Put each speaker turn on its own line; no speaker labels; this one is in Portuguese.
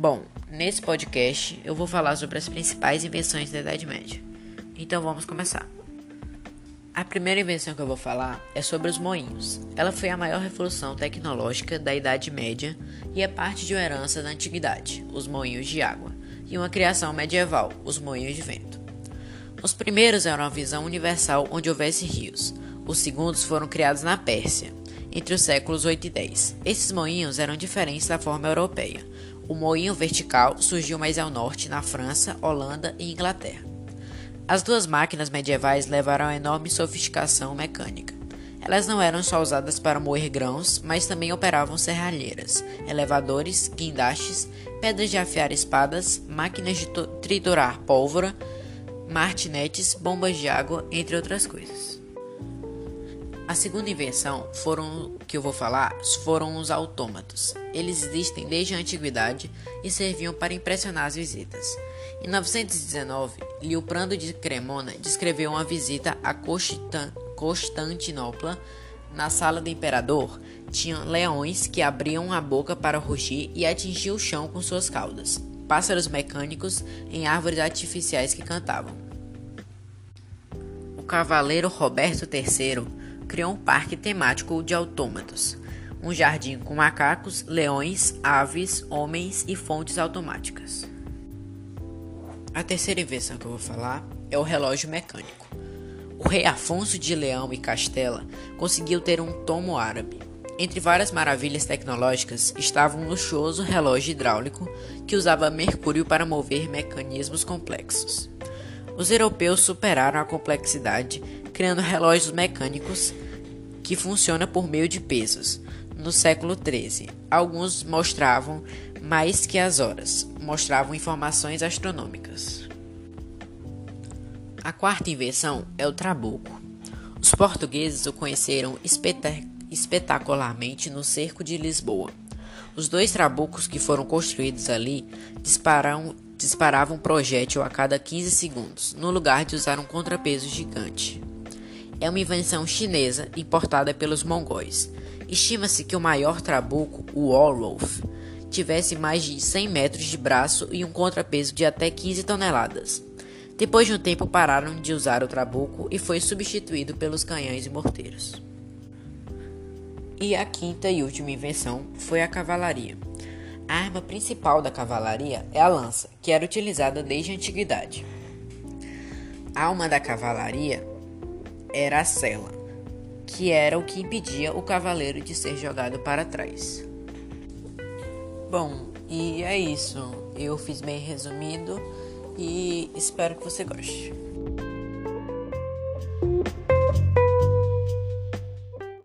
Bom, nesse podcast eu vou falar sobre as principais invenções da Idade Média. Então vamos começar. A primeira invenção que eu vou falar é sobre os moinhos. Ela foi a maior revolução tecnológica da Idade Média e é parte de uma herança da antiguidade, os moinhos de água, e uma criação medieval, os moinhos de vento. Os primeiros eram uma visão universal onde houvesse rios. Os segundos foram criados na Pérsia, entre os séculos 8 e 10. Esses moinhos eram diferentes da forma europeia. O moinho vertical surgiu mais ao norte, na França, Holanda e Inglaterra. As duas máquinas medievais levaram a enorme sofisticação mecânica. Elas não eram só usadas para moer grãos, mas também operavam serralheiras, elevadores, guindastes, pedras de afiar espadas, máquinas de triturar pólvora, martinetes, bombas de água, entre outras coisas. A segunda invenção foram que eu vou falar foram os autômatos. Eles existem desde a antiguidade e serviam para impressionar as visitas. Em 919, Liuprando de Cremona descreveu uma visita a Constantinopla. Na sala do imperador tinham leões que abriam a boca para rugir e atingir o chão com suas caudas, pássaros mecânicos em árvores artificiais que cantavam. O cavaleiro Roberto III criou um parque temático de autômatos, um jardim com macacos, leões, aves, homens e fontes automáticas. A terceira invenção que eu vou falar é o relógio mecânico. O rei Afonso de Leão e Castela conseguiu ter um tomo árabe. Entre várias maravilhas tecnológicas estava um luxuoso relógio hidráulico que usava mercúrio para mover mecanismos complexos. Os europeus superaram a complexidade criando relógios mecânicos que funcionam por meio de pesos. No século XIII, alguns mostravam mais que as horas, mostravam informações astronômicas. A quarta invenção é o trabuco. Os portugueses o conheceram espetacularmente no cerco de Lisboa. Os dois trabucos que foram construídos ali disparavam, disparavam um projétil a cada 15 segundos, no lugar de usar um contrapeso gigante é uma invenção chinesa importada pelos mongóis. Estima-se que o maior trabuco, o Warwolf, tivesse mais de 100 metros de braço e um contrapeso de até 15 toneladas. Depois de um tempo pararam de usar o trabuco e foi substituído pelos canhões e morteiros. E a quinta e última invenção foi a cavalaria. Arma principal da cavalaria é a lança, que era utilizada desde a antiguidade. A alma da cavalaria era a sela, que era o que impedia o cavaleiro de ser jogado para trás. Bom, e é isso. Eu fiz bem resumido e espero que você goste.